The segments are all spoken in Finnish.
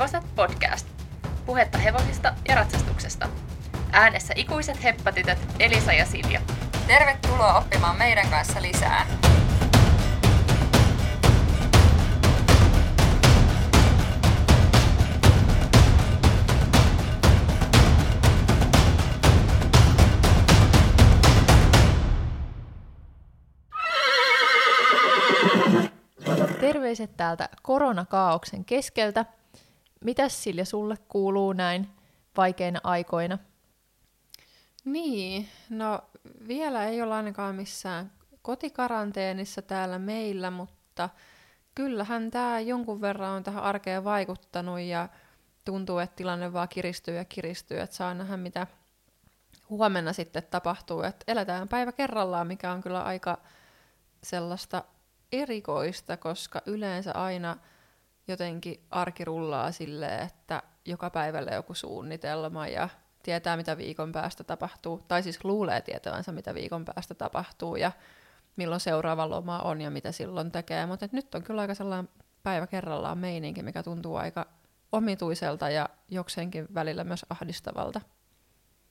Hevoset podcast. Puhetta hevosista ja ratsastuksesta. Äänessä ikuiset heppatytöt Elisa ja Silja. Tervetuloa oppimaan meidän kanssa lisää. Terveiset täältä koronakaauksen keskeltä. Mitäs Silja sulle kuuluu näin vaikeina aikoina? Niin, no vielä ei olla ainakaan missään kotikaranteenissa täällä meillä, mutta kyllähän tämä jonkun verran on tähän arkeen vaikuttanut ja tuntuu, että tilanne vaan kiristyy ja kiristyy, että saa nähdä mitä huomenna sitten tapahtuu, että eletään päivä kerrallaan, mikä on kyllä aika sellaista erikoista, koska yleensä aina jotenkin arki rullaa silleen, että joka päivälle joku suunnitelma ja tietää, mitä viikon päästä tapahtuu, tai siis luulee tietävänsä, mitä viikon päästä tapahtuu ja milloin seuraava loma on ja mitä silloin tekee, mutta nyt on kyllä aika sellainen päivä kerrallaan meininki, mikä tuntuu aika omituiselta ja jokseenkin välillä myös ahdistavalta.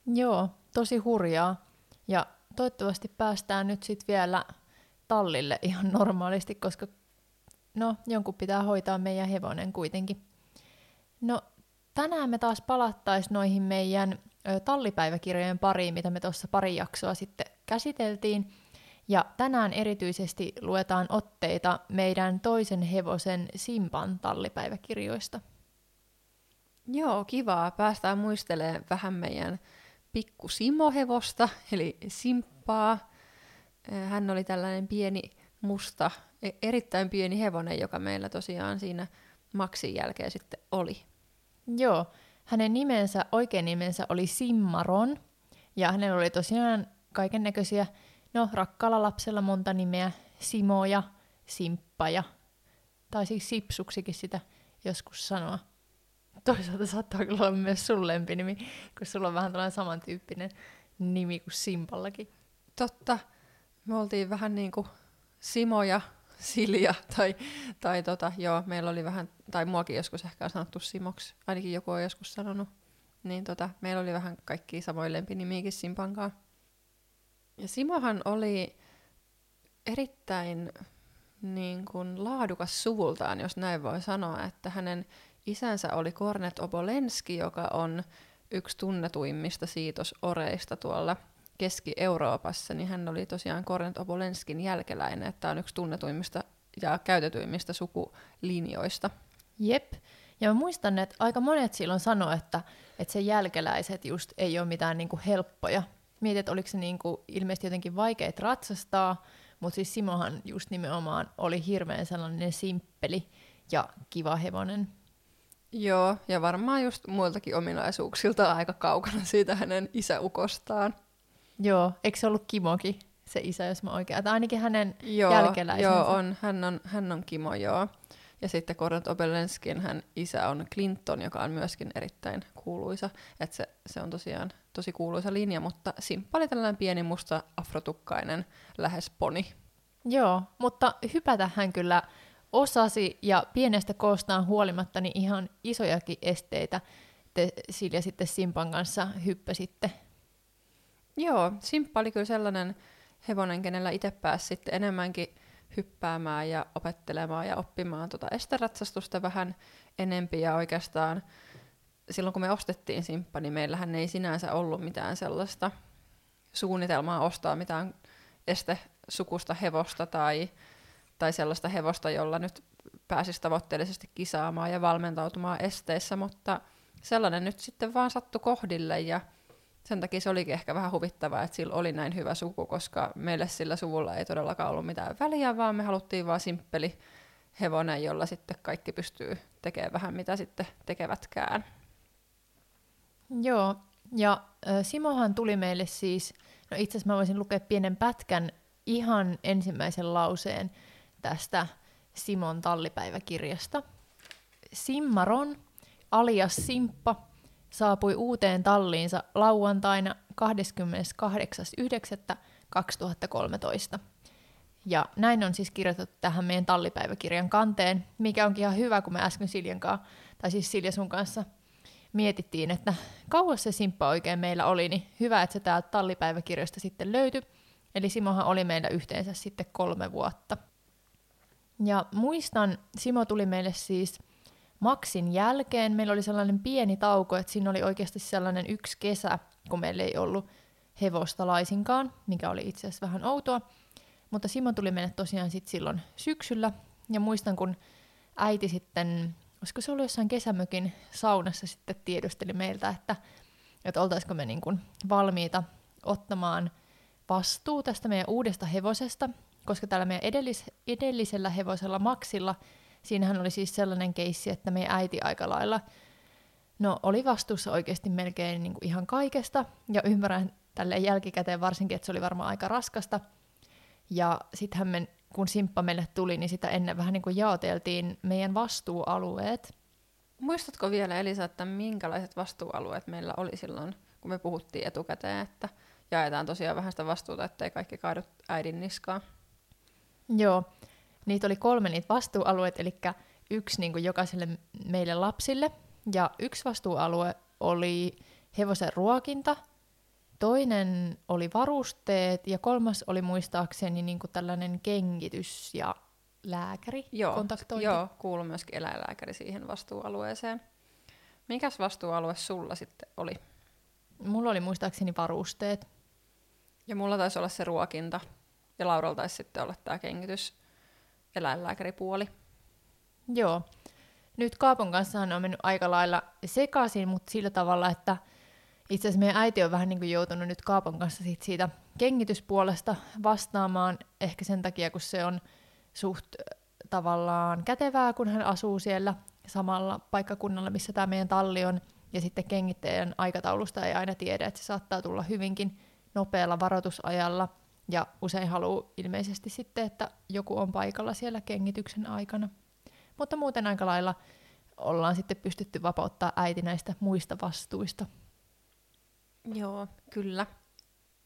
Joo, tosi hurjaa. Ja toivottavasti päästään nyt sitten vielä tallille ihan normaalisti, koska no, jonkun pitää hoitaa meidän hevonen kuitenkin. No, tänään me taas palattais noihin meidän ö, tallipäiväkirjojen pariin, mitä me tuossa pari jaksoa sitten käsiteltiin. Ja tänään erityisesti luetaan otteita meidän toisen hevosen Simpan tallipäiväkirjoista. Joo, kivaa. Päästään muistelemaan vähän meidän pikku Simo-hevosta, eli Simppaa. Hän oli tällainen pieni musta, erittäin pieni hevonen, joka meillä tosiaan siinä maksin jälkeen sitten oli. Joo, hänen nimensä, oikein nimensä oli Simmaron, ja hänellä oli tosiaan kaiken näköisiä, no rakkaalla lapsella monta nimeä, Simo ja Simppa ja, tai siis Sipsuksikin sitä joskus sanoa. Toisaalta saattaa kyllä olla myös sun lempinimi, kun sulla on vähän tällainen samantyyppinen nimi kuin Simpallakin. Totta. Me oltiin vähän niin kuin Simo ja Silja, tai, tai tota, joo, meillä oli vähän, tai muakin joskus ehkä on sanottu Simoksi, ainakin joku on joskus sanonut. Niin tota, meillä oli vähän kaikki samoin lempinimiäkin Simpankaan. Ja Simohan oli erittäin niin kuin, laadukas suvultaan, jos näin voi sanoa, että hänen isänsä oli Kornet Obolenski, joka on yksi tunnetuimmista siitosoreista tuolla Keski-Euroopassa, niin hän oli tosiaan Kornet Obolenskin jälkeläinen, että on yksi tunnetuimmista ja käytetyimmistä sukulinjoista. Jep. Ja mä muistan, että aika monet silloin sanoi, että, että se jälkeläiset just ei ole mitään niinku helppoja. Mietit, että oliko se niinku ilmeisesti jotenkin vaikea ratsastaa, mutta siis Simohan just nimenomaan oli hirveän sellainen simppeli ja kiva hevonen. Joo, ja varmaan just muiltakin ominaisuuksilta aika kaukana siitä hänen isäukostaan. Joo, eikö se ollut Kimokin se isä, jos mä oikein... Tai ainakin hänen Joo, jälkeläisensä. joo on, hän, on, hän on Kimo, joo. Ja sitten Kornet Obelenskin hän isä on Clinton, joka on myöskin erittäin kuuluisa. Että se, se on tosiaan tosi kuuluisa linja, mutta Simppa oli tällainen pieni musta afrotukkainen lähes poni. Joo, mutta hypätä hän kyllä osasi ja pienestä koostaan huolimatta niin ihan isojakin esteitä te Silja sitten Simpan kanssa hyppäsitte. Joo, Simppa oli kyllä sellainen hevonen, kenellä itse pääsi sitten enemmänkin hyppäämään ja opettelemaan ja oppimaan tuota esteratsastusta vähän enempi. Ja oikeastaan silloin kun me ostettiin Simppa, niin meillähän ei sinänsä ollut mitään sellaista suunnitelmaa ostaa mitään estesukusta hevosta tai, tai sellaista hevosta, jolla nyt pääsisi tavoitteellisesti kisaamaan ja valmentautumaan esteissä, mutta sellainen nyt sitten vaan sattui kohdille ja sen takia se olikin ehkä vähän huvittavaa, että sillä oli näin hyvä suku, koska meille sillä suvulla ei todellakaan ollut mitään väliä, vaan me haluttiin vaan simppeli hevonen, jolla sitten kaikki pystyy tekemään vähän mitä sitten tekevätkään. Joo, ja Simohan tuli meille siis, no itse asiassa mä voisin lukea pienen pätkän ihan ensimmäisen lauseen tästä Simon tallipäiväkirjasta. Simmaron, alias Simppa, saapui uuteen talliinsa lauantaina 28.9.2013. Ja näin on siis kirjoitettu tähän meidän tallipäiväkirjan kanteen, mikä onkin ihan hyvä, kun me äsken Siljan kanssa tai siis Silja sun kanssa mietittiin, että kauas se simppa oikein meillä oli, niin hyvä, että se täältä tallipäiväkirjoista sitten löytyi. Eli Simohan oli meillä yhteensä sitten kolme vuotta. Ja muistan, Simo tuli meille siis Maksin jälkeen. Meillä oli sellainen pieni tauko, että siinä oli oikeasti sellainen yksi kesä, kun meillä ei ollut hevosta laisinkaan, mikä oli itse asiassa vähän outoa. Mutta Simo tuli meille tosiaan sitten silloin syksyllä. Ja muistan, kun äiti sitten, olisiko se ollut jossain kesämökin saunassa sitten tiedusteli meiltä, että, että oltaisiko me niin kuin valmiita ottamaan vastuu tästä meidän uudesta hevosesta, koska tällä meidän edellis, edellisellä hevosella Maxilla, siinähän oli siis sellainen keissi, että meidän äiti aika lailla no, oli vastuussa oikeasti melkein niin kuin ihan kaikesta, ja ymmärrän tälle jälkikäteen varsinkin, että se oli varmaan aika raskasta. Ja sittenhän me, kun Simppa meille tuli, niin sitä ennen vähän niin kuin jaoteltiin meidän vastuualueet. Muistatko vielä Elisa, että minkälaiset vastuualueet meillä oli silloin, kun me puhuttiin etukäteen, että jaetaan tosiaan vähän sitä vastuuta, ettei kaikki kaadu äidin niskaan? Joo, niitä oli kolme niitä vastuualueet, eli yksi niin kuin jokaiselle meille lapsille, ja yksi vastuualue oli hevosen ruokinta, toinen oli varusteet, ja kolmas oli muistaakseni niin kuin tällainen kengitys ja lääkäri Joo, kontaktointi. joo, kuuluu myöskin eläinlääkäri siihen vastuualueeseen. Mikäs vastuualue sulla sitten oli? Mulla oli muistaakseni varusteet. Ja mulla taisi olla se ruokinta, ja Lauralla taisi sitten olla tämä kengitys, eläinlääkäripuoli. Joo. Nyt Kaapon kanssa on mennyt aika lailla sekaisin, mutta sillä tavalla, että itse asiassa meidän äiti on vähän niin kuin joutunut nyt Kaapon kanssa siitä, siitä kengityspuolesta vastaamaan, ehkä sen takia, kun se on suht tavallaan kätevää, kun hän asuu siellä samalla paikkakunnalla, missä tämä meidän talli on, ja sitten kengittäjän aikataulusta ei aina tiedä, että se saattaa tulla hyvinkin nopealla varoitusajalla, ja usein haluaa ilmeisesti sitten, että joku on paikalla siellä kengityksen aikana. Mutta muuten aika lailla ollaan sitten pystytty vapauttaa äiti näistä muista vastuista. Joo, kyllä.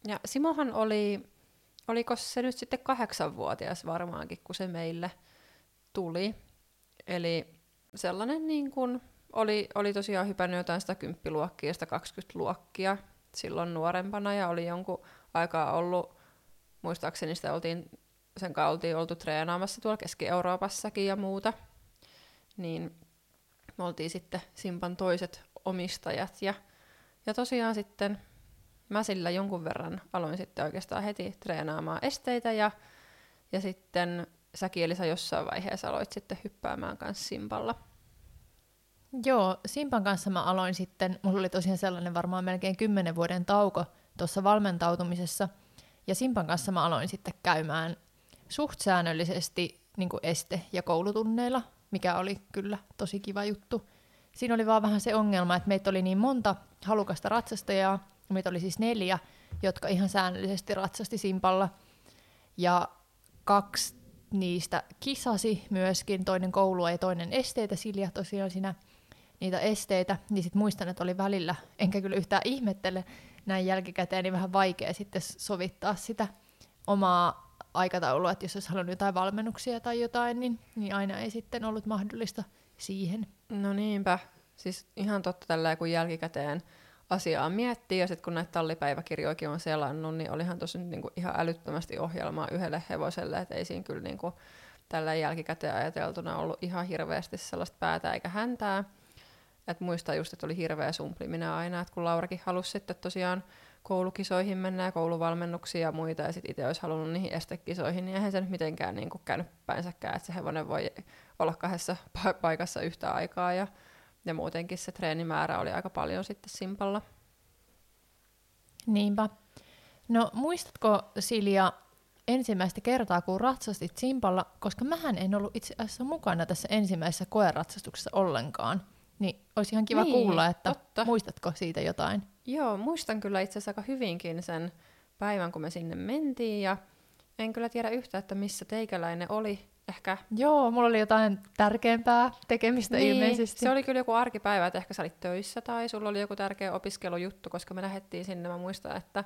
Ja Simohan oli, oliko se nyt sitten kahdeksanvuotias varmaankin, kun se meille tuli. Eli sellainen niin kuin, oli, oli tosiaan hypännyt jotain 110 luokkia ja 20 luokkia silloin nuorempana ja oli jonkun aikaa ollut, muistaakseni sitä oltiin, sen kanssa oltiin oltu treenaamassa tuolla Keski-Euroopassakin ja muuta. Niin me oltiin sitten Simpan toiset omistajat ja, ja tosiaan sitten mä sillä jonkun verran aloin sitten oikeastaan heti treenaamaan esteitä ja, ja sitten säkin Elisa jossain vaiheessa aloit sitten hyppäämään kanssa Simpalla. Joo, Simpan kanssa mä aloin sitten, mulla oli tosiaan sellainen varmaan melkein kymmenen vuoden tauko tuossa valmentautumisessa, ja Simpan kanssa mä aloin sitten käymään suht säännöllisesti niin este- ja koulutunneilla, mikä oli kyllä tosi kiva juttu. Siinä oli vaan vähän se ongelma, että meitä oli niin monta halukasta ratsastajaa, meitä oli siis neljä, jotka ihan säännöllisesti ratsasti Simpalla, ja kaksi niistä kisasi myöskin, toinen koulua ja toinen esteitä, Silja tosiaan siinä niitä esteitä, niin sitten muistan, että oli välillä, enkä kyllä yhtään ihmettele näin jälkikäteen, niin vähän vaikea sitten sovittaa sitä omaa aikataulua, että jos olisi halunnut jotain valmennuksia tai jotain, niin, niin aina ei sitten ollut mahdollista siihen. No niinpä, siis ihan totta tällä kun jälkikäteen asiaa miettii, ja sitten kun näitä tallipäiväkirjoikin on selannut, niin olihan tosi niinku ihan älyttömästi ohjelmaa yhdelle hevoselle, että ei siinä kyllä niinku tällä jälkikäteen ajateltuna ollut ihan hirveästi sellaista päätä eikä häntää. Et muistaa just, että oli hirveä sumpliminen aina, että kun Laurakin halusi sitten tosiaan koulukisoihin mennä ja kouluvalmennuksia ja muita, ja sitten itse olisi halunnut niihin estekisoihin, niin eihän se nyt mitenkään niin kuin käynyt päänsäkään, että se hevonen voi olla kahdessa pa- paikassa yhtä aikaa, ja, ja muutenkin se treenimäärä oli aika paljon sitten Simpalla. Niinpä. No muistatko Silja ensimmäistä kertaa, kun ratsastit Simpalla, koska mähän en ollut itse asiassa mukana tässä ensimmäisessä koeratsastuksessa ollenkaan. Niin olisi ihan kiva Niin, kuulla, että totta. muistatko siitä jotain? Joo, muistan kyllä itse asiassa aika hyvinkin sen päivän, kun me sinne mentiin, ja en kyllä tiedä yhtä, että missä teikäläinen oli. Ehkä Joo, mulla oli jotain tärkeämpää tekemistä niin, ilmeisesti. Se oli kyllä joku arkipäivä, että ehkä sä olit töissä tai sulla oli joku tärkeä opiskelujuttu, koska me lähdettiin sinne. Mä muistan, että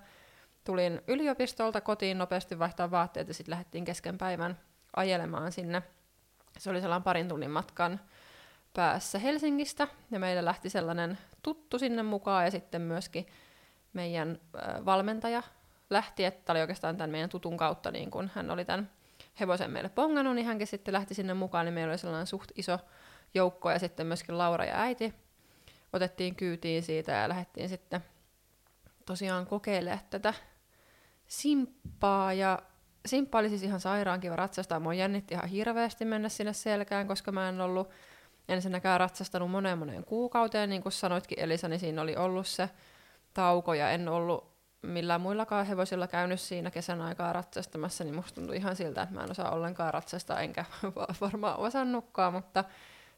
tulin yliopistolta kotiin nopeasti vaihtaa vaatteet ja sitten lähdettiin kesken päivän ajelemaan sinne. Se oli sellainen parin tunnin matkan päässä Helsingistä, ja meillä lähti sellainen tuttu sinne mukaan, ja sitten myöskin meidän valmentaja lähti, että oli oikeastaan tämän meidän tutun kautta, niin kun hän oli tämän hevosen meille pongannut, niin hänkin sitten lähti sinne mukaan, niin meillä oli sellainen suht iso joukko, ja sitten myöskin Laura ja äiti otettiin kyytiin siitä, ja lähdettiin sitten tosiaan kokeilemaan tätä simppaa, ja simppa oli siis ihan sairaan kiva ratsastaa. Mua jännitti ihan hirveästi mennä sinne selkään, koska mä en ollut ensinnäkään ratsastanut moneen moneen kuukauteen, niin kuin sanoitkin Elisa, niin siinä oli ollut se tauko, ja en ollut millään muillakaan hevosilla käynyt siinä kesän aikaa ratsastamassa, niin musta tuntui ihan siltä, että mä en osaa ollenkaan ratsastaa, enkä varmaan osannutkaan, mutta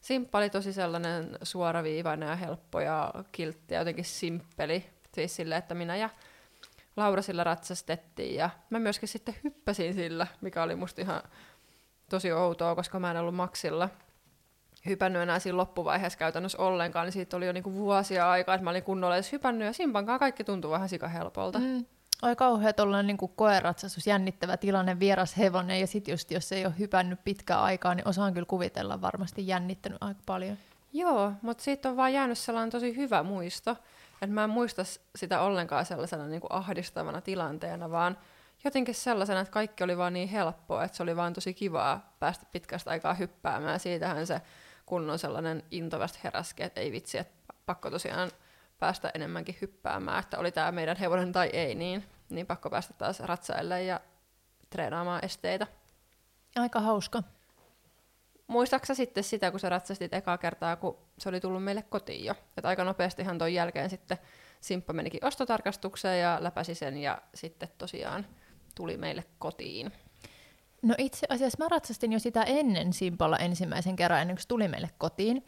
simppa oli tosi sellainen suoraviivainen ja helppo ja kiltti ja jotenkin simppeli, siis sille, että minä ja Laura sillä ratsastettiin ja mä myöskin sitten hyppäsin sillä, mikä oli musta ihan tosi outoa, koska mä en ollut maksilla hypännyt enää siinä loppuvaiheessa käytännössä ollenkaan, niin siitä oli jo niinku vuosia aikaa, että mä olin kunnolla edes hypännyt, ja Simpankaan kaikki tuntuu vähän sikahelpolta. Mm. Oi kauhea tuollainen niin koeratsastus, jännittävä tilanne, vieras hevonen, ja sitten just jos ei ole hypännyt pitkään aikaa, niin osaan kyllä kuvitella varmasti jännittänyt aika paljon. Joo, mutta siitä on vaan jäänyt sellainen tosi hyvä muisto, että mä en muista sitä ollenkaan sellaisena niin kuin ahdistavana tilanteena, vaan jotenkin sellaisena, että kaikki oli vaan niin helppoa, että se oli vaan tosi kivaa päästä pitkästä aikaa hyppäämään. Siitähän se kunnon sellainen intovasta heräski, että ei vitsi, että pakko tosiaan päästä enemmänkin hyppäämään, että oli tämä meidän hevonen tai ei, niin, niin pakko päästä taas ratsaille ja treenaamaan esteitä. Aika hauska. Muistaaksä sitten sitä, kun sä ratsastit ekaa kertaa, kun se oli tullut meille kotiin jo? Että aika nopeastihan ton jälkeen sitten Simppa menikin ostotarkastukseen ja läpäsi sen ja sitten tosiaan tuli meille kotiin. No itse asiassa mä ratsastin jo sitä ennen Simpalla ensimmäisen kerran, ennen kuin tuli meille kotiin.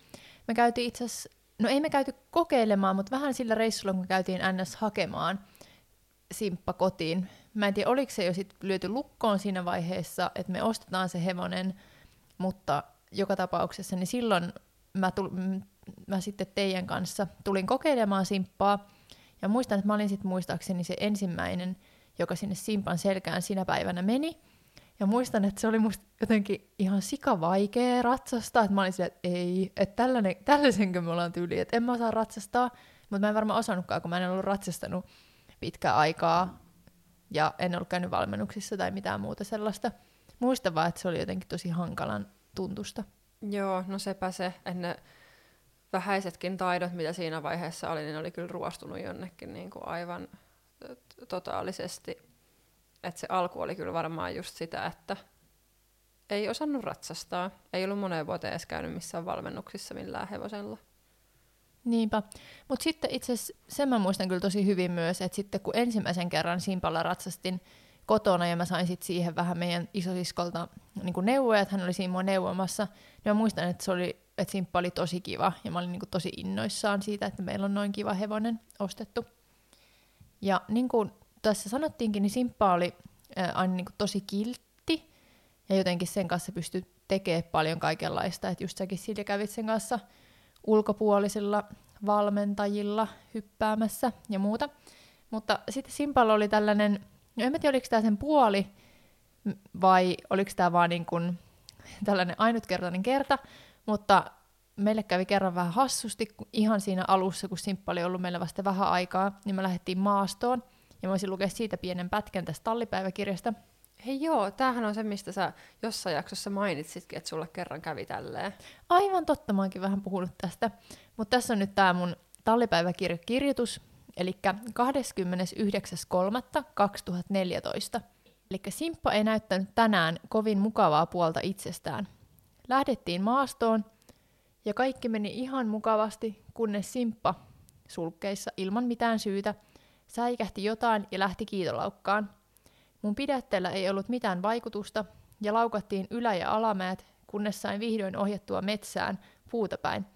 Me käytiin itse asiassa, no ei me käyty kokeilemaan, mutta vähän sillä reissulla, kun käytiin NS hakemaan Simppa kotiin. Mä en tiedä, oliko se jo sit lyöty lukkoon siinä vaiheessa, että me ostetaan se hevonen, mutta joka tapauksessa, niin silloin mä, tul, mä sitten teidän kanssa tulin kokeilemaan Simppaa, ja muistan, että mä olin sitten muistaakseni se ensimmäinen, joka sinne Simpan selkään sinä päivänä meni, ja muistan, että se oli musta jotenkin ihan sika vaikea ratsastaa, että mä olin silleen, että ei, että tällainen, tällaisenkö me ollaan tyyli, että en mä osaa ratsastaa, mutta mä en varmaan osannutkaan, kun mä en ollut ratsastanut pitkää aikaa ja en ollut käynyt valmennuksissa tai mitään muuta sellaista. Muistan vaan, että se oli jotenkin tosi hankalan tuntusta. Joo, no sepä se, että vähäisetkin taidot, mitä siinä vaiheessa oli, niin oli kyllä ruostunut jonnekin niin kuin aivan totaalisesti että se alku oli kyllä varmaan just sitä, että ei osannut ratsastaa. Ei ollut moneen vuoteen edes käynyt missään valmennuksissa millään hevosella. Niinpä. Mutta sitten itse asiassa sen mä muistan kyllä tosi hyvin myös, että sitten kun ensimmäisen kerran Simpalla ratsastin kotona ja mä sain sitten siihen vähän meidän isosiskolta niin neuvoja, että hän oli siinä mua neuvomassa, niin mä muistan, että, se oli, että Simppa oli tosi kiva ja mä olin niin kuin tosi innoissaan siitä, että meillä on noin kiva hevonen ostettu. Ja niin kuin tässä sanottiinkin, niin Simppa oli ää, aina niin kuin tosi kiltti ja jotenkin sen kanssa pystyi tekemään paljon kaikenlaista. Että just säkin Silja kävit sen kanssa ulkopuolisilla valmentajilla hyppäämässä ja muuta. Mutta sitten Simpalla oli tällainen, no en tiedä oliko tämä sen puoli vai oliko tämä vaan niin kuin tällainen ainutkertainen kerta, mutta meille kävi kerran vähän hassusti ihan siinä alussa, kun Simppa oli ollut meillä vasta vähän aikaa, niin me lähdettiin maastoon ja voisin lukea siitä pienen pätkän tästä tallipäiväkirjasta. Hei joo, tämähän on se, mistä sä jossain jaksossa mainitsitkin, että sulle kerran kävi tälleen. Aivan totta, mä oonkin vähän puhunut tästä. Mutta tässä on nyt tämä mun tallipäiväkirjoitus, eli 29.3.2014. Eli Simppa ei näyttänyt tänään kovin mukavaa puolta itsestään. Lähdettiin maastoon, ja kaikki meni ihan mukavasti, kunnes Simppa sulkeissa ilman mitään syytä – säikähti jotain ja lähti kiitolaukkaan. Mun pidätteellä ei ollut mitään vaikutusta, ja laukattiin ylä- ja alamäet, kunnes sain vihdoin ohjattua metsään puuta päin.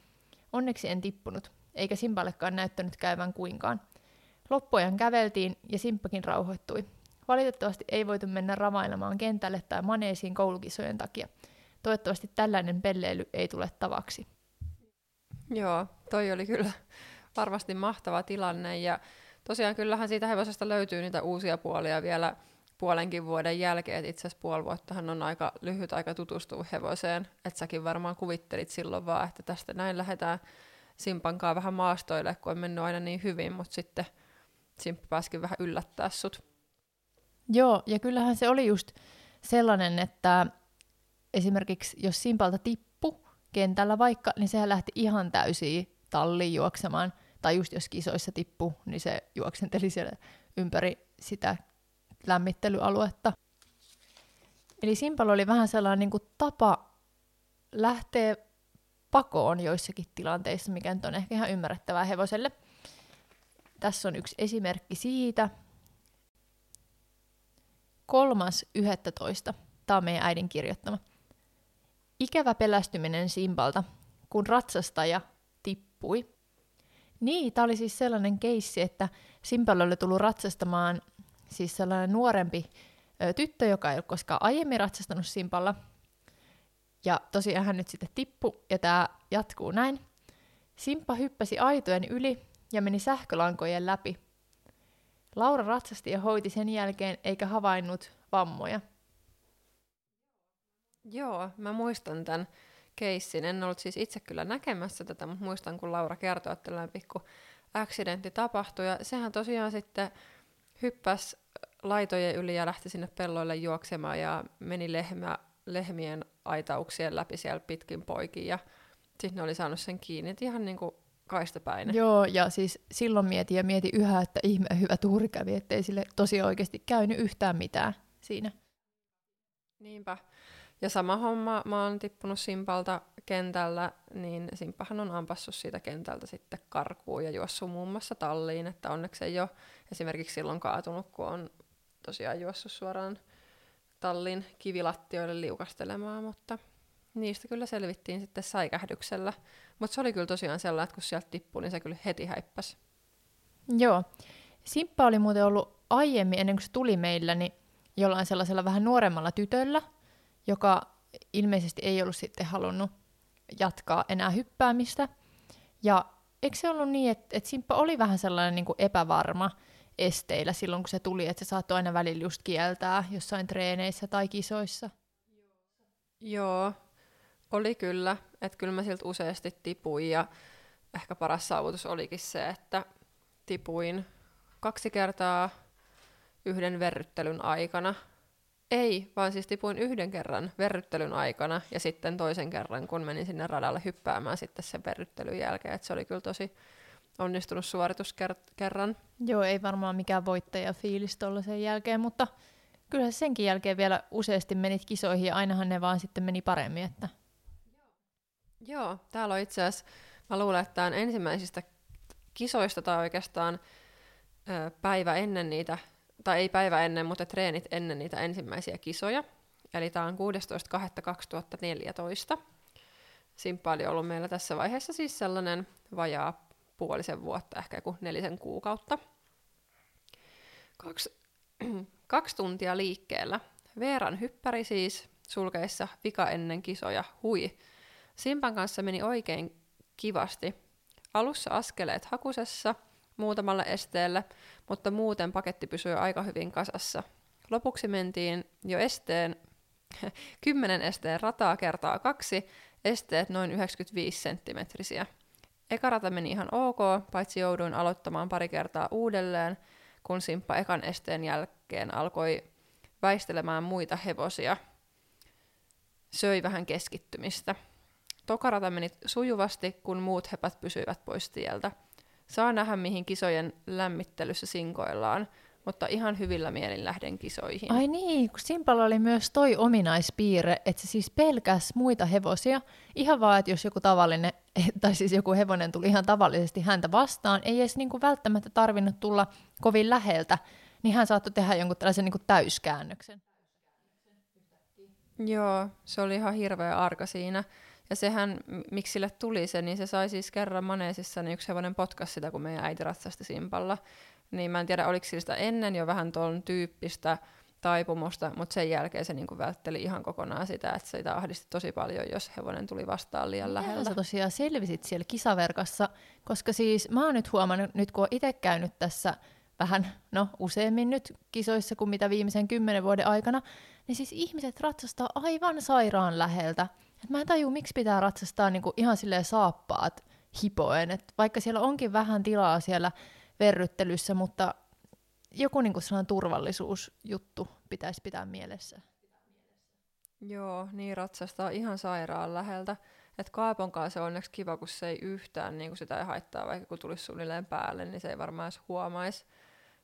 Onneksi en tippunut, eikä Simpallekaan näyttänyt käyvän kuinkaan. Loppuajan käveltiin ja Simppakin rauhoittui. Valitettavasti ei voitu mennä ramailemaan kentälle tai maneesiin koulukisojen takia. Toivottavasti tällainen pelleily ei tule tavaksi. Joo, toi oli kyllä varmasti mahtava tilanne ja tosiaan kyllähän siitä hevosesta löytyy niitä uusia puolia vielä puolenkin vuoden jälkeen, että itse asiassa puoli vuottahan on aika lyhyt aika tutustua hevoseen, että säkin varmaan kuvittelit silloin vaan, että tästä näin lähdetään Simpankaa vähän maastoille, kun on mennyt aina niin hyvin, mutta sitten Simppa pääsikin vähän yllättää sut. Joo, ja kyllähän se oli just sellainen, että esimerkiksi jos Simpalta tippu kentällä vaikka, niin sehän lähti ihan täysin talliin juoksemaan. Tai just jos kisoissa tippu, niin se juoksenteli siellä ympäri sitä lämmittelyaluetta. Eli Simpalla oli vähän sellainen niin kuin tapa lähteä pakoon joissakin tilanteissa, mikä nyt on ehkä ihan ymmärrettävää hevoselle. Tässä on yksi esimerkki siitä. Kolmas 11. Tämä on meidän äidin kirjoittama. Ikävä pelästyminen Simpalta, kun ratsastaja tippui. Niin, tämä oli siis sellainen keissi, että Simpalla oli tullut ratsastamaan siis sellainen nuorempi ö, tyttö, joka ei ole koskaan aiemmin ratsastanut Simpalla. Ja tosiaan hän nyt sitten tippu, ja tämä jatkuu näin. Simppa hyppäsi aitojen yli ja meni sähkölankojen läpi. Laura ratsasti ja hoiti sen jälkeen, eikä havainnut vammoja. Joo, mä muistan tämän keissin. En ollut siis itse kyllä näkemässä tätä, mutta muistan, kun Laura kertoi, että tällainen pikku accidentti tapahtui. Ja sehän tosiaan sitten hyppäsi laitojen yli ja lähti sinne pelloille juoksemaan ja meni lehmä, lehmien aitauksien läpi siellä pitkin poikin. Ja sitten ne oli saanut sen kiinni, että ihan niin kuin kaistapäinen. Joo, ja siis silloin mietin ja mietin yhä, että ihme hyvä tuuri kävi, ettei sille tosi oikeasti käynyt yhtään mitään siinä. Niinpä. Ja sama homma, mä oon tippunut Simpalta kentällä, niin Simppahan on ampassut siitä kentältä sitten karkuun ja juossut muun muassa talliin, että onneksi ei ole esimerkiksi silloin kaatunut, kun on tosiaan juossut suoraan tallin kivilattioille liukastelemaan, mutta niistä kyllä selvittiin sitten säikähdyksellä. Mutta se oli kyllä tosiaan sellainen, että kun sieltä tippui, niin se kyllä heti häippäsi. Joo. Simppa oli muuten ollut aiemmin, ennen kuin se tuli meillä, niin jollain sellaisella vähän nuoremmalla tytöllä, joka ilmeisesti ei ollut sitten halunnut jatkaa enää hyppäämistä. Ja eikö se ollut niin, että, että Simppa oli vähän sellainen niin kuin epävarma esteillä silloin, kun se tuli, että se saattoi aina välillä just kieltää jossain treeneissä tai kisoissa? Joo, oli kyllä. Että kyllä mä siltä useasti tipuin ja ehkä paras saavutus olikin se, että tipuin kaksi kertaa yhden verryttelyn aikana. Ei, vaan siis tipuin yhden kerran verryttelyn aikana ja sitten toisen kerran, kun menin sinne radalle hyppäämään sitten sen verryttelyn jälkeen. Et se oli kyllä tosi onnistunut suoritus ker- kerran. Joo, ei varmaan mikään voittaja fiilis sen jälkeen, mutta kyllä senkin jälkeen vielä useasti menit kisoihin ja ainahan ne vaan sitten meni paremmin. Että... Joo, täällä on itse asiassa, mä luulen, että tämä on ensimmäisistä kisoista tai oikeastaan ö, päivä ennen niitä, tai ei päivä ennen, mutta treenit ennen niitä ensimmäisiä kisoja. Eli tämä on 16.2.2014. Simppa oli ollut meillä tässä vaiheessa siis sellainen vajaa puolisen vuotta, ehkä joku nelisen kuukautta. Kaksi, kaksi tuntia liikkeellä. Veeran hyppäri siis sulkeissa vika ennen kisoja, hui. Simpan kanssa meni oikein kivasti. Alussa askeleet hakusessa, muutamalle esteelle, mutta muuten paketti pysyi aika hyvin kasassa. Lopuksi mentiin jo esteen, 10 esteen rataa kertaa kaksi, esteet noin 95 senttimetrisiä. Eka rata meni ihan ok, paitsi jouduin aloittamaan pari kertaa uudelleen, kun Simppa ekan esteen jälkeen alkoi väistelemään muita hevosia. Söi vähän keskittymistä. Tokarata meni sujuvasti, kun muut hepät pysyivät pois tieltä. Saa nähdä, mihin kisojen lämmittelyssä sinkoillaan, mutta ihan hyvillä mielin lähden kisoihin. Ai niin, kun Simpalla oli myös toi ominaispiirre, että se siis pelkäs muita hevosia, ihan vaan, että jos joku tavallinen, tai siis joku hevonen tuli ihan tavallisesti häntä vastaan, ei edes niinku välttämättä tarvinnut tulla kovin läheltä, niin hän saattoi tehdä jonkun tällaisen niinku täyskäännöksen. Joo, se oli ihan hirveä arka siinä. Ja sehän, miksi sille tuli se, niin se sai siis kerran maneesissa, niin yksi hevonen potkas sitä, kun meidän äiti ratsasti Simpalla. Niin mä en tiedä, oliko sitä ennen jo vähän tuon tyyppistä taipumusta, mutta sen jälkeen se niinku vältteli ihan kokonaan sitä, että sitä ahdisti tosi paljon, jos hevonen tuli vastaan liian lähellä. Sä tosiaan selvisit siellä kisaverkassa, koska siis mä oon nyt huomannut, nyt kun oon itse käynyt tässä vähän, no useammin nyt kisoissa kuin mitä viimeisen kymmenen vuoden aikana, niin siis ihmiset ratsastaa aivan sairaan läheltä. Et mä en tajua, miksi pitää ratsastaa niinku ihan silleen saappaat hipoen, et vaikka siellä onkin vähän tilaa siellä verryttelyssä, mutta joku niinku sellainen turvallisuusjuttu pitäisi pitää mielessä. Joo, niin ratsastaa ihan sairaan läheltä. Että Kaapon kanssa se on onneksi kiva, kun se ei yhtään, niin kuin sitä ei haittaa, vaikka kun tulisi suunnilleen päälle, niin se ei varmaan edes huomaisi.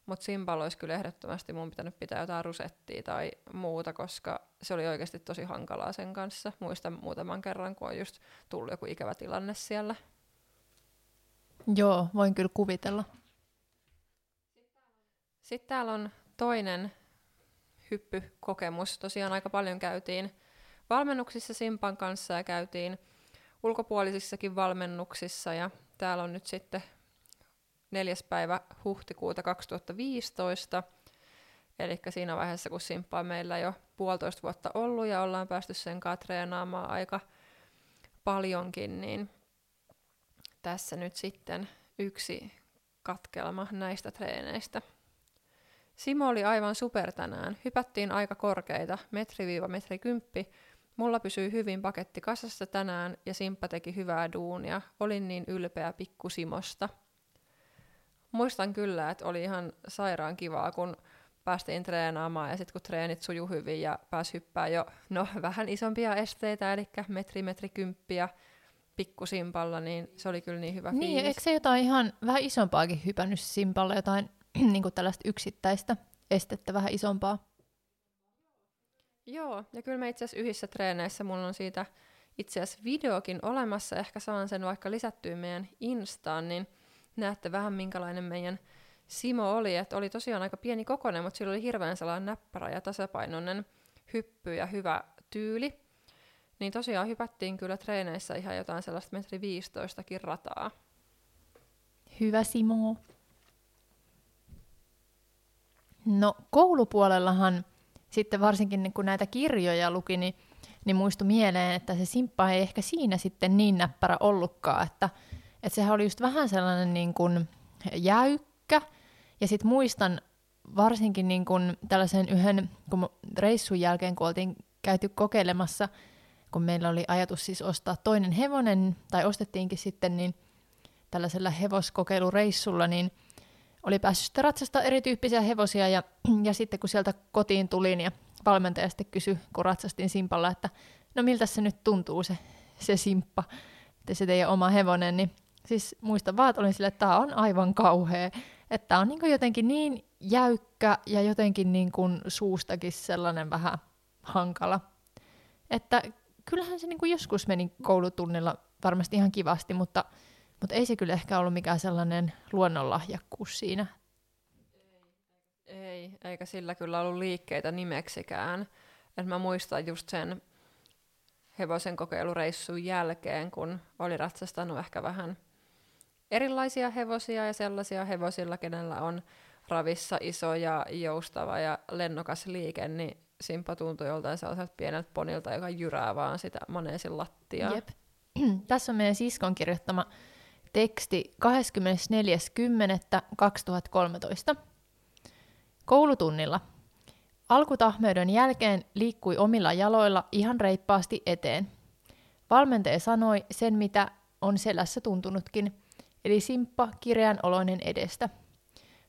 Mutta Simpalla olisi kyllä ehdottomasti mun pitänyt pitää jotain rusettia tai muuta, koska se oli oikeasti tosi hankalaa sen kanssa. Muistan muutaman kerran, kun on just tullut joku ikävä tilanne siellä. Joo, voin kyllä kuvitella. Sitten täällä on toinen hyppykokemus. Tosiaan aika paljon käytiin valmennuksissa Simpan kanssa ja käytiin ulkopuolisissakin valmennuksissa ja täällä on nyt sitten neljäs päivä huhtikuuta 2015, eli siinä vaiheessa, kun Simppa on meillä jo puolitoista vuotta ollut ja ollaan päästy sen kanssa treenaamaan aika paljonkin, niin tässä nyt sitten yksi katkelma näistä treeneistä. Simo oli aivan super tänään. Hypättiin aika korkeita, metri-metri kymppi. Mulla pysyi hyvin paketti kasassa tänään ja Simppa teki hyvää duunia. Olin niin ylpeä pikku Simosta. Muistan kyllä, että oli ihan sairaan kivaa, kun päästiin treenaamaan ja sitten kun treenit suju hyvin ja pääsi hyppää jo no, vähän isompia esteitä, eli metri, metri kymppiä pikkusimpalla, niin se oli kyllä niin hyvä Niin, fiilis. eikö se jotain ihan vähän isompaakin hypännyt Simpalla, jotain niin kuin tällaista yksittäistä estettä vähän isompaa? Joo, ja kyllä me itse asiassa yhdessä treeneissä, mulla on siitä itse asiassa videokin olemassa, ehkä saan sen vaikka lisättyä meidän Instaan, niin näette vähän minkälainen meidän Simo oli, että oli tosiaan aika pieni kokoinen, mutta sillä oli hirveän sellainen näppärä ja tasapainoinen hyppy ja hyvä tyyli. Niin tosiaan hypättiin kyllä treeneissä ihan jotain sellaista metri 15 rataa. Hyvä Simo. No koulupuolellahan sitten varsinkin niin kun näitä kirjoja luki, niin, niin muistui mieleen, että se simppa ei ehkä siinä sitten niin näppärä ollutkaan, että, että sehän oli just vähän sellainen niin kuin jäykkä, ja sitten muistan varsinkin niin kuin tällaisen yhden kun reissun jälkeen, kun oltiin käyty kokeilemassa, kun meillä oli ajatus siis ostaa toinen hevonen, tai ostettiinkin sitten, niin tällaisella hevoskokeilureissulla, niin oli päässyt sitten ratsastaa erityyppisiä hevosia. Ja, ja sitten kun sieltä kotiin tulin ja valmentaja sitten kysyi, kun ratsastin simpalla, että no miltä se nyt tuntuu se, se simppa, että se teidän oma hevonen, niin siis muistan vaan, että olin sille, että tämä on aivan kauhea, että tämä on niin jotenkin niin jäykkä ja jotenkin niin kuin suustakin sellainen vähän hankala. Että kyllähän se niin kuin joskus meni koulutunnilla varmasti ihan kivasti, mutta mutta ei se kyllä ehkä ollut mikään sellainen luonnonlahjakkuus siinä. Ei, eikä sillä kyllä ollut liikkeitä nimeksikään. Et mä muistan just sen hevosen kokeilureissun jälkeen, kun oli ratsastanut ehkä vähän erilaisia hevosia ja sellaisia hevosilla, kenellä on ravissa iso ja joustava ja lennokas liike, niin Simpa tuntui joltain sellaiselta pieneltä ponilta, joka jyrää vaan sitä maneesin lattiaa. Jep. Tässä on meidän siskon kirjoittama teksti 24.10.2013. Koulutunnilla. Alkutahmeuden jälkeen liikkui omilla jaloilla ihan reippaasti eteen. Valmentaja sanoi sen, mitä on selässä tuntunutkin, eli simppa kireän oloinen edestä.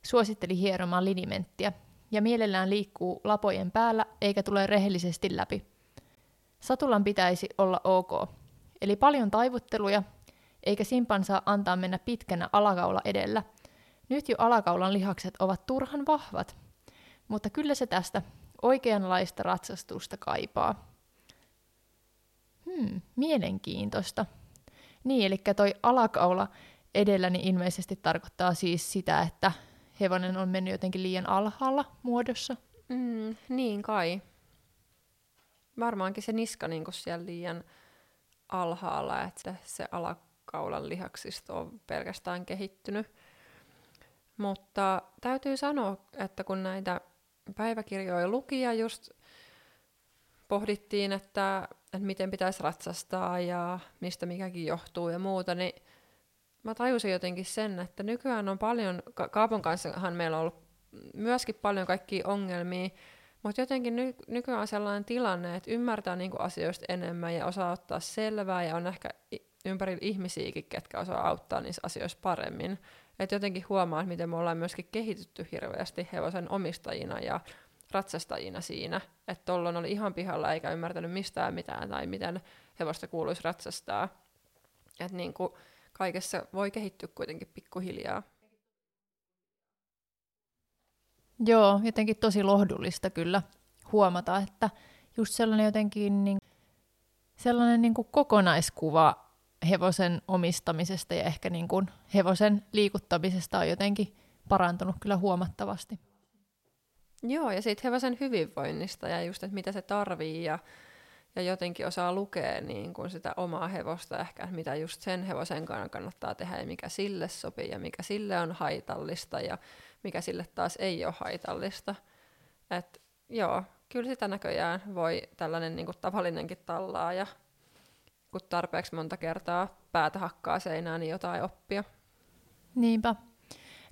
Suositteli hieromaan linimenttiä, ja mielellään liikkuu lapojen päällä eikä tule rehellisesti läpi. Satulan pitäisi olla ok, eli paljon taivutteluja eikä simpan saa antaa mennä pitkänä alakaula edellä. Nyt jo alakaulan lihakset ovat turhan vahvat, mutta kyllä se tästä oikeanlaista ratsastusta kaipaa. Hmm, mielenkiintoista. Niin, eli toi alakaula edellä niin ilmeisesti tarkoittaa siis sitä, että hevonen on mennyt jotenkin liian alhaalla muodossa. Mm, niin kai. Varmaankin se niska niin siellä liian alhaalla, että se alakaula kaulan lihaksista on pelkästään kehittynyt. Mutta täytyy sanoa, että kun näitä päiväkirjoja luki ja just pohdittiin, että, että miten pitäisi ratsastaa ja mistä mikäkin johtuu ja muuta, niin mä tajusin jotenkin sen, että nykyään on paljon, ka- Kaapon kanssahan meillä on ollut myöskin paljon kaikkia ongelmia, mutta jotenkin ny- nykyään on sellainen tilanne, että ymmärtää niinku asioista enemmän ja osaa ottaa selvää ja on ehkä ympärillä ihmisiäkin, ketkä osaa auttaa niissä asioissa paremmin. Et jotenkin huomaa, että miten me ollaan myöskin kehitytty hirveästi hevosen omistajina ja ratsastajina siinä. Että tollon oli ihan pihalla eikä ymmärtänyt mistään mitään tai miten hevosta kuuluisi ratsastaa. Että niin kuin kaikessa voi kehittyä kuitenkin pikkuhiljaa. Joo, jotenkin tosi lohdullista kyllä huomata, että just sellainen jotenkin niin, sellainen niin kuin kokonaiskuva hevosen omistamisesta ja ehkä niin kuin hevosen liikuttamisesta on jotenkin parantunut kyllä huomattavasti. Joo, ja siitä hevosen hyvinvoinnista ja just, että mitä se tarvii ja, ja jotenkin osaa lukea niin kuin sitä omaa hevosta ehkä, mitä just sen hevosen kanssa kannattaa tehdä ja mikä sille sopii ja mikä sille on haitallista ja mikä sille taas ei ole haitallista. Et, joo, kyllä sitä näköjään voi tällainen niin kuin tavallinenkin tallaa ja kun tarpeeksi monta kertaa päätä hakkaa seinään, niin jotain oppia. Niinpä.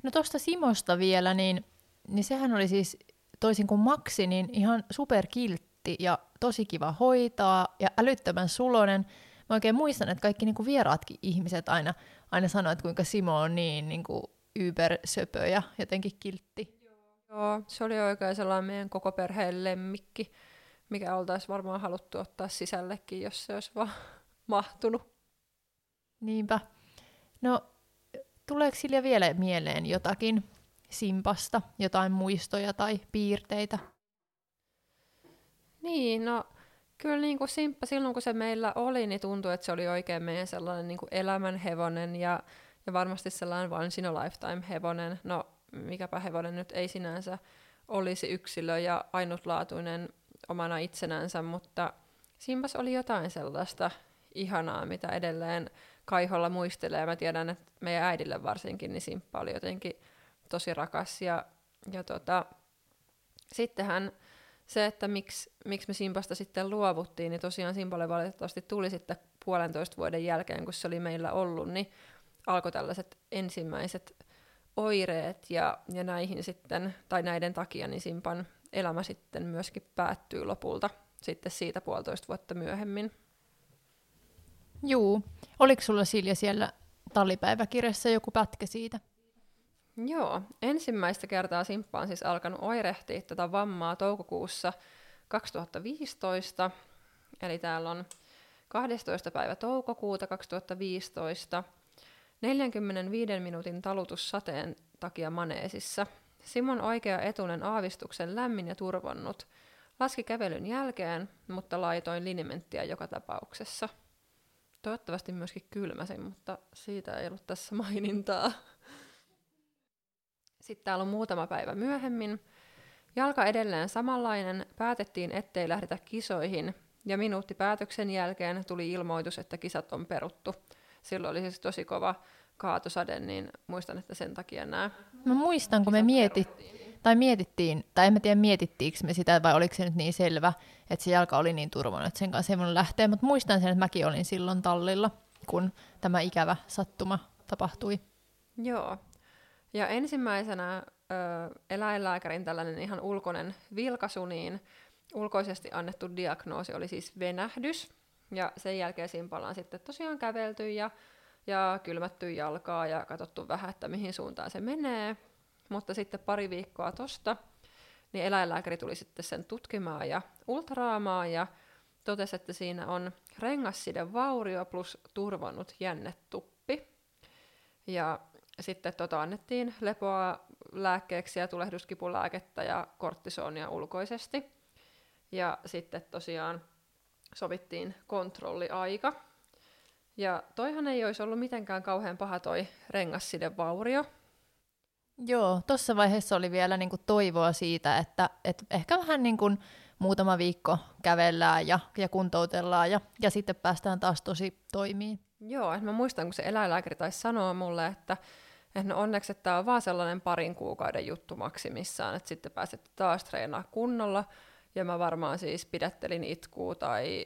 No tuosta Simosta vielä, niin, niin sehän oli siis toisin kuin Maxi, niin ihan superkiltti ja tosi kiva hoitaa ja älyttömän sulonen. Mä oikein muistan, että kaikki niinku vieraatkin ihmiset aina, aina sanoivat, että kuinka Simo on niin niinku ybersöpö ja jotenkin kiltti. Joo, se oli oikein sellainen meidän koko perheen lemmikki, mikä oltaisiin varmaan haluttu ottaa sisällekin, jos se olisi vaan mahtunut. Niinpä. No, tuleeko Silja vielä mieleen jotakin Simpasta, jotain muistoja tai piirteitä? Niin, no kyllä niin kuin Simppa silloin kun se meillä oli, niin tuntui, että se oli oikein meidän sellainen niin kuin elämänhevonen ja, ja varmasti sellainen once in a lifetime hevonen. No mikäpä hevonen nyt ei sinänsä olisi yksilö ja ainutlaatuinen omana itsenänsä, mutta Simpas oli jotain sellaista ihanaa, mitä edelleen Kaiholla muistelee. Mä tiedän, että meidän äidille varsinkin, niin Simppa oli jotenkin tosi rakas. Ja, ja tota, sittenhän se, että miksi, miksi me Simpasta sitten luovuttiin, niin tosiaan Simpalle valitettavasti tuli sitten puolentoista vuoden jälkeen, kun se oli meillä ollut, niin alkoi tällaiset ensimmäiset oireet ja, ja näihin sitten, tai näiden takia, niin Simpan elämä sitten myöskin päättyy lopulta sitten siitä puolitoista vuotta myöhemmin. Juu. Oliko sulla Silja siellä tallipäiväkirjassa joku pätkä siitä? Joo, ensimmäistä kertaa Simppa on siis alkanut oirehtia tätä vammaa toukokuussa 2015. Eli täällä on 12. päivä toukokuuta 2015. 45 minuutin talutus sateen takia maneesissa. Simon oikea etunen aavistuksen lämmin ja turvonnut. Laski kävelyn jälkeen, mutta laitoin linimenttiä joka tapauksessa. Toivottavasti myöskin kylmäsin, mutta siitä ei ollut tässä mainintaa. Sitten täällä on muutama päivä myöhemmin. Jalka edelleen samanlainen, päätettiin ettei lähdetä kisoihin, ja minuutti päätöksen jälkeen tuli ilmoitus, että kisat on peruttu. Silloin oli siis tosi kova kaatosade, niin muistan, että sen takia nämä Mä muistan, kun me mietit, tai mietittiin, tai en mä tiedä mietittiinkö me sitä, vai oliko se nyt niin selvä, että se jalka oli niin turvonnut, että sen kanssa ei voinut lähteä, mutta muistan sen, että mäkin olin silloin tallilla, kun tämä ikävä sattuma tapahtui. Joo. Ja ensimmäisenä ö, eläinlääkärin tällainen ihan ulkoinen vilkaisu, niin ulkoisesti annettu diagnoosi oli siis venähdys. Ja sen jälkeen Simpalla on sitten tosiaan kävelty ja, ja kylmätty jalkaa ja katsottu vähän, että mihin suuntaan se menee. Mutta sitten pari viikkoa tosta, niin eläinlääkäri tuli sitten sen tutkimaan ja ultraamaan ja totesi, että siinä on rengasside vaurio plus turvannut jännetuppi. Ja sitten tota annettiin lepoa lääkkeeksi ja tulehduskipulääkettä ja korttisonia ulkoisesti. Ja sitten tosiaan sovittiin kontrolliaika. Ja toihan ei olisi ollut mitenkään kauhean paha toi rengasside vaurio. Joo, tuossa vaiheessa oli vielä niinku toivoa siitä, että et ehkä vähän niinku muutama viikko kävellään ja, ja kuntoutellaan ja, ja sitten päästään taas tosi toimiin. Joo, että mä muistan, kun se eläinlääkäri taisi sanoa mulle, että, että no onneksi että tämä on vaan sellainen parin kuukauden juttu maksimissaan, että sitten pääsette taas treenaa kunnolla. Ja mä varmaan siis pidättelin itkuu tai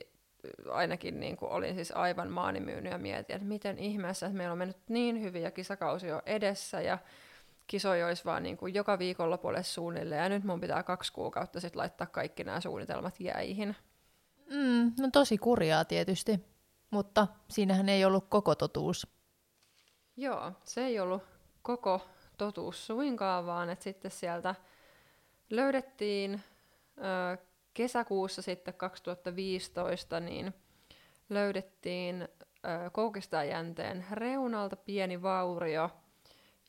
ainakin niin kuin olin siis aivan maanimyynyt ja mietin, että miten ihmeessä, että meillä on mennyt niin hyvin ja kisakausi on edessä ja kisoja olisi vaan niin kuin joka viikonlopulle suunnilleen ja nyt mun pitää kaksi kuukautta sitten laittaa kaikki nämä suunnitelmat jäihin. Mm, no tosi kurjaa tietysti, mutta siinähän ei ollut koko totuus. Joo, se ei ollut koko totuus suinkaan, vaan että sitten sieltä löydettiin ö, kesäkuussa sitten 2015, niin löydettiin koukistajänteen reunalta pieni vaurio,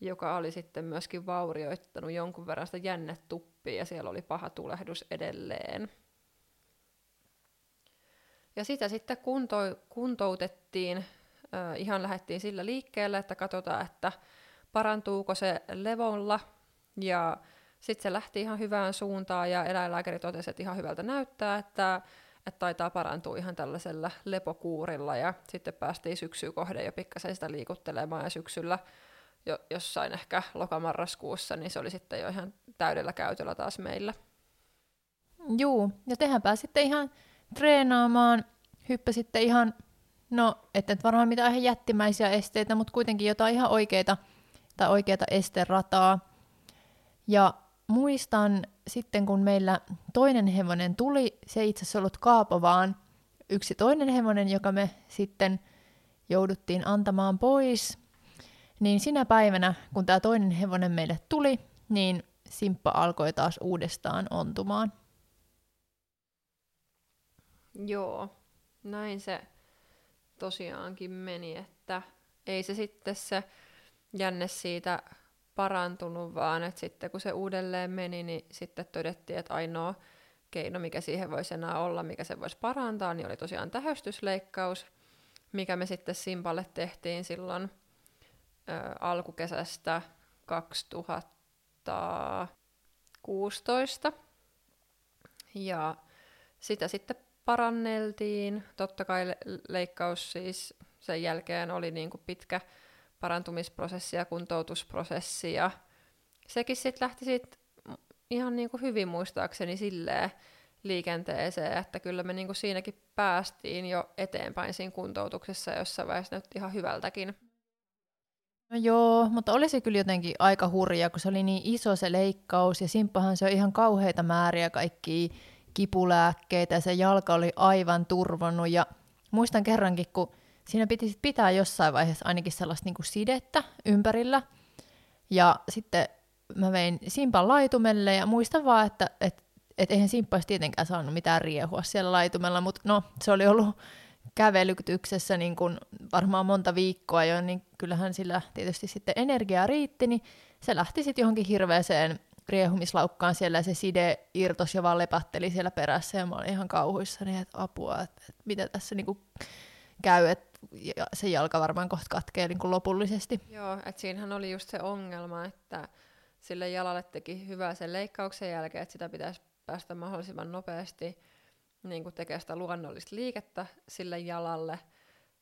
joka oli sitten myöskin vaurioittanut jonkun verran sitä jännetuppia, ja siellä oli paha tulehdus edelleen. Ja sitä sitten kunto, kuntoutettiin, ö, ihan lähdettiin sillä liikkeelle, että katsotaan, että parantuuko se levolla, ja sitten se lähti ihan hyvään suuntaan, ja eläinlääkäri totesi, että ihan hyvältä näyttää, että, että taitaa parantua ihan tällaisella lepokuurilla, ja sitten päästiin syksyyn kohden jo pikkasen sitä liikuttelemaan, ja syksyllä jo, jossain ehkä lokamarraskuussa, niin se oli sitten jo ihan täydellä käytöllä taas meillä. Juu, ja tehän pääsitte ihan treenaamaan, hyppäsitte ihan, no, ette et varmaan mitään ihan jättimäisiä esteitä, mutta kuitenkin jotain ihan oikeita tai oikeata esterataa. Ja muistan sitten, kun meillä toinen hevonen tuli, se ei itse asiassa ollut Kaapo, vaan yksi toinen hevonen, joka me sitten jouduttiin antamaan pois, niin sinä päivänä, kun tämä toinen hevonen meille tuli, niin Simppa alkoi taas uudestaan ontumaan. Joo, näin se tosiaankin meni, että ei se sitten se jänne siitä parantunut, vaan että sitten kun se uudelleen meni, niin sitten todettiin, että ainoa keino, mikä siihen voisi enää olla, mikä se voisi parantaa, niin oli tosiaan tähystysleikkaus, mikä me sitten Simpalle tehtiin silloin ö, alkukesästä 2016. Ja sitä sitten paranneltiin. Totta kai leikkaus siis sen jälkeen oli niin kuin pitkä parantumisprosessi ja kuntoutusprosessi ja sekin sitten lähti sit ihan niin kuin hyvin muistaakseni silleen liikenteeseen, että kyllä me niin kuin siinäkin päästiin jo eteenpäin siinä kuntoutuksessa jossain vaiheessa näytti ihan hyvältäkin. No joo, mutta oli se kyllä jotenkin aika hurja, kun se oli niin iso se leikkaus ja Simppahan se on ihan kauheita määriä kaikkia kipulääkkeitä ja se jalka oli aivan turvonnut. Ja muistan kerrankin, kun siinä piti pitää jossain vaiheessa ainakin sellaista niin kuin sidettä ympärillä. Ja sitten mä vein Simpan laitumelle ja muistan vaan, että et, et eihän Simppa olisi tietenkään saanut mitään riehua siellä laitumella, mutta no se oli ollut kävelytyksessä niin kuin varmaan monta viikkoa jo, niin kyllähän sillä tietysti sitten energiaa riitti, niin se lähti sitten johonkin hirveäseen riehumislaukkaan siellä ja se side irtos ja vaan lepatteli siellä perässä ja mä olin ihan kauhuissani, että apua, että, että mitä tässä niinku käy, että se jalka varmaan kohta katkee niin kuin lopullisesti. Joo, että siinähän oli just se ongelma, että sille jalalle teki hyvää sen leikkauksen jälkeen, että sitä pitäisi päästä mahdollisimman nopeasti niin tekemään sitä luonnollista liikettä sille jalalle,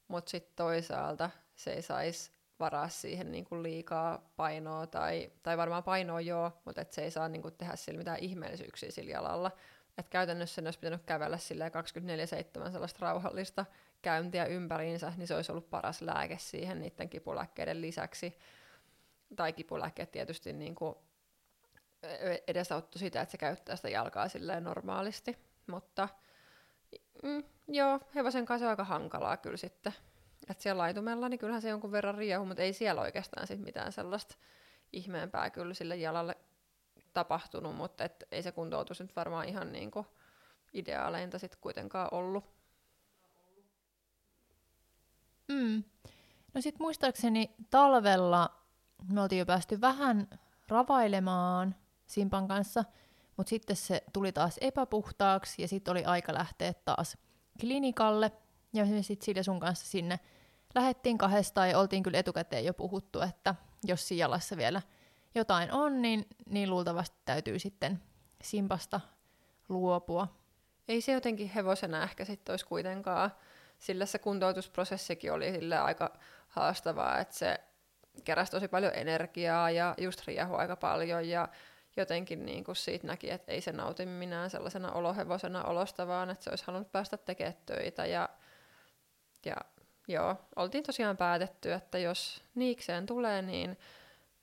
mutta sitten toisaalta se ei saisi varaa siihen niin kuin liikaa painoa, tai, tai varmaan painoa joo, mutta et se ei saa niin kuin tehdä sillä mitään ihmeellisyyksiä sillä jalalla. Et käytännössä ne olisi pitänyt kävellä 24-7 sellaista rauhallista käyntiä ympäriinsä, niin se olisi ollut paras lääke siihen niiden kipulääkkeiden lisäksi. Tai kipulääkkeet tietysti niin kuin edesauttoi sitä, että se käyttää sitä jalkaa silleen normaalisti. Mutta mm, joo, hevosen kanssa on aika hankalaa kyllä sitten. Että siellä laitumella, niin kyllähän se jonkun verran riehu, mutta ei siellä oikeastaan sit mitään sellaista ihmeempää kyllä sille jalalle tapahtunut, mutta et ei se kuntoutus nyt varmaan ihan niin kuin ideaaleinta sitten kuitenkaan ollut. Mm. No sitten muistaakseni talvella me oltiin jo päästy vähän ravailemaan Simpan kanssa, mutta sitten se tuli taas epäpuhtaaksi ja sitten oli aika lähteä taas klinikalle. Ja me sitten Silja sun kanssa sinne lähettiin kahdestaan ja oltiin kyllä etukäteen jo puhuttu, että jos jalassa vielä jotain on, niin, niin luultavasti täytyy sitten Simpasta luopua. Ei se jotenkin hevosena ehkä sitten olisi kuitenkaan, sillä se kuntoutusprosessikin oli sille aika haastavaa, että se keräsi tosi paljon energiaa ja just riehui aika paljon ja, jotenkin niin kuin siitä näki, että ei se nauti minään sellaisena olohevosena olosta, vaan että se olisi halunnut päästä tekemään töitä. Ja, ja joo, oltiin tosiaan päätetty, että jos niikseen tulee, niin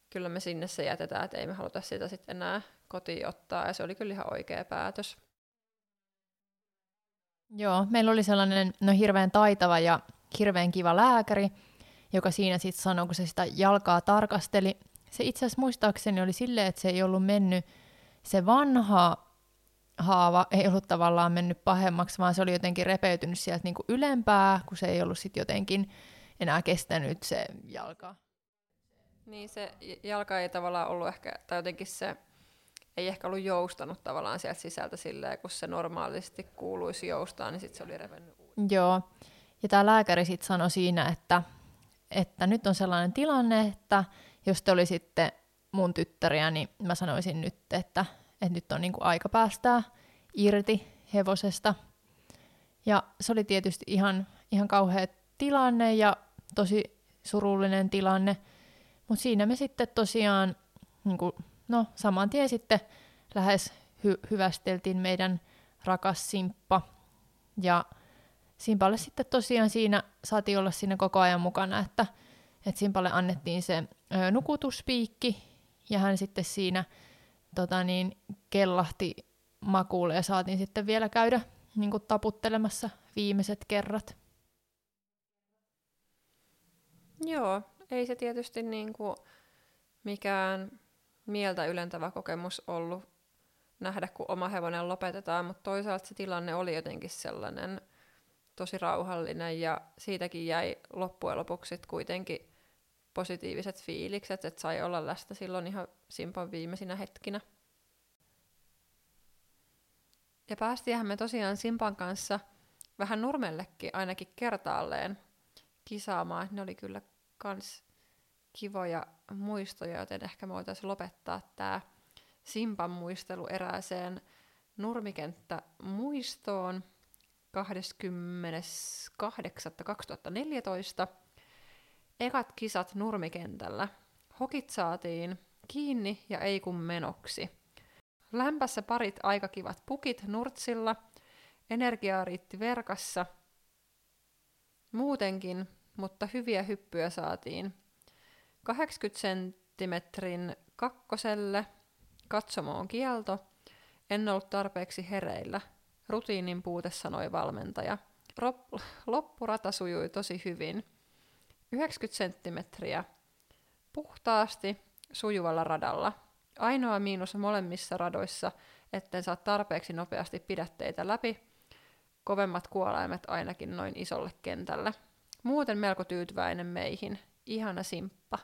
kyllä me sinne se jätetään, että ei me haluta sitä sitten enää kotiin ottaa, ja se oli kyllä ihan oikea päätös. Joo, meillä oli sellainen no, hirveän taitava ja hirveän kiva lääkäri, joka siinä sitten sanoi, kun se sitä jalkaa tarkasteli. Se itse asiassa muistaakseni oli silleen, että se ei ollut mennyt, se vanha haava ei ollut tavallaan mennyt pahemmaksi, vaan se oli jotenkin repeytynyt sieltä niin kuin ylempää, kun se ei ollut sitten jotenkin enää kestänyt se jalka. Niin se jalka ei tavallaan ollut ehkä, tai jotenkin se ei ehkä ollut joustanut tavallaan sieltä sisältä silleen, kun se normaalisti kuuluisi joustaa, niin sitten se oli revennyt. Joo, ja tämä lääkäri sitten sanoi siinä, että, että nyt on sellainen tilanne, että jos te olisitte mun tyttäriä, niin mä sanoisin nyt, että, että nyt on niinku aika päästää irti hevosesta. Ja se oli tietysti ihan, ihan kauhea tilanne ja tosi surullinen tilanne, mutta siinä me sitten tosiaan niin kuin, no, saman tien sitten lähes hy- hyvästeltiin meidän rakas Simppa. Ja Simpalle sitten tosiaan siinä saatiin olla siinä koko ajan mukana, että, että Simpalle annettiin se ö, nukutuspiikki ja hän sitten siinä tota niin, kellahti makuulle ja saatiin sitten vielä käydä niin kuin taputtelemassa viimeiset kerrat. Joo, ei se tietysti niin kuin mikään mieltä ylentävä kokemus ollut nähdä, kun oma hevonen lopetetaan, mutta toisaalta se tilanne oli jotenkin sellainen tosi rauhallinen ja siitäkin jäi loppujen lopuksi kuitenkin positiiviset fiilikset, että sai olla läsnä silloin ihan Simpan viimeisinä hetkinä. Ja päästiinhän me tosiaan Simpan kanssa vähän nurmellekin ainakin kertaalleen kisaamaan. Ne oli kyllä kans kivoja muistoja, joten ehkä me voitaisiin lopettaa tämä Simpan muistelu erääseen nurmikenttä muistoon 28.2014. Ekat kisat nurmikentällä. Hokit saatiin kiinni ja ei kun menoksi. Lämpässä parit aikakivat pukit nurtsilla, energiaa riitti verkassa. Muutenkin, mutta hyviä hyppyjä saatiin. 80 senttimetrin kakkoselle, katsomo on kielto, en ollut tarpeeksi hereillä. Rutiinin puute sanoi valmentaja. Loppurata sujui tosi hyvin. 90 senttimetriä puhtaasti sujuvalla radalla. Ainoa miinus molemmissa radoissa, etten saa tarpeeksi nopeasti pidätteitä läpi. Kovemmat kuolaimet ainakin noin isolle kentälle. Muuten melko tyytyväinen meihin. Ihana simppa.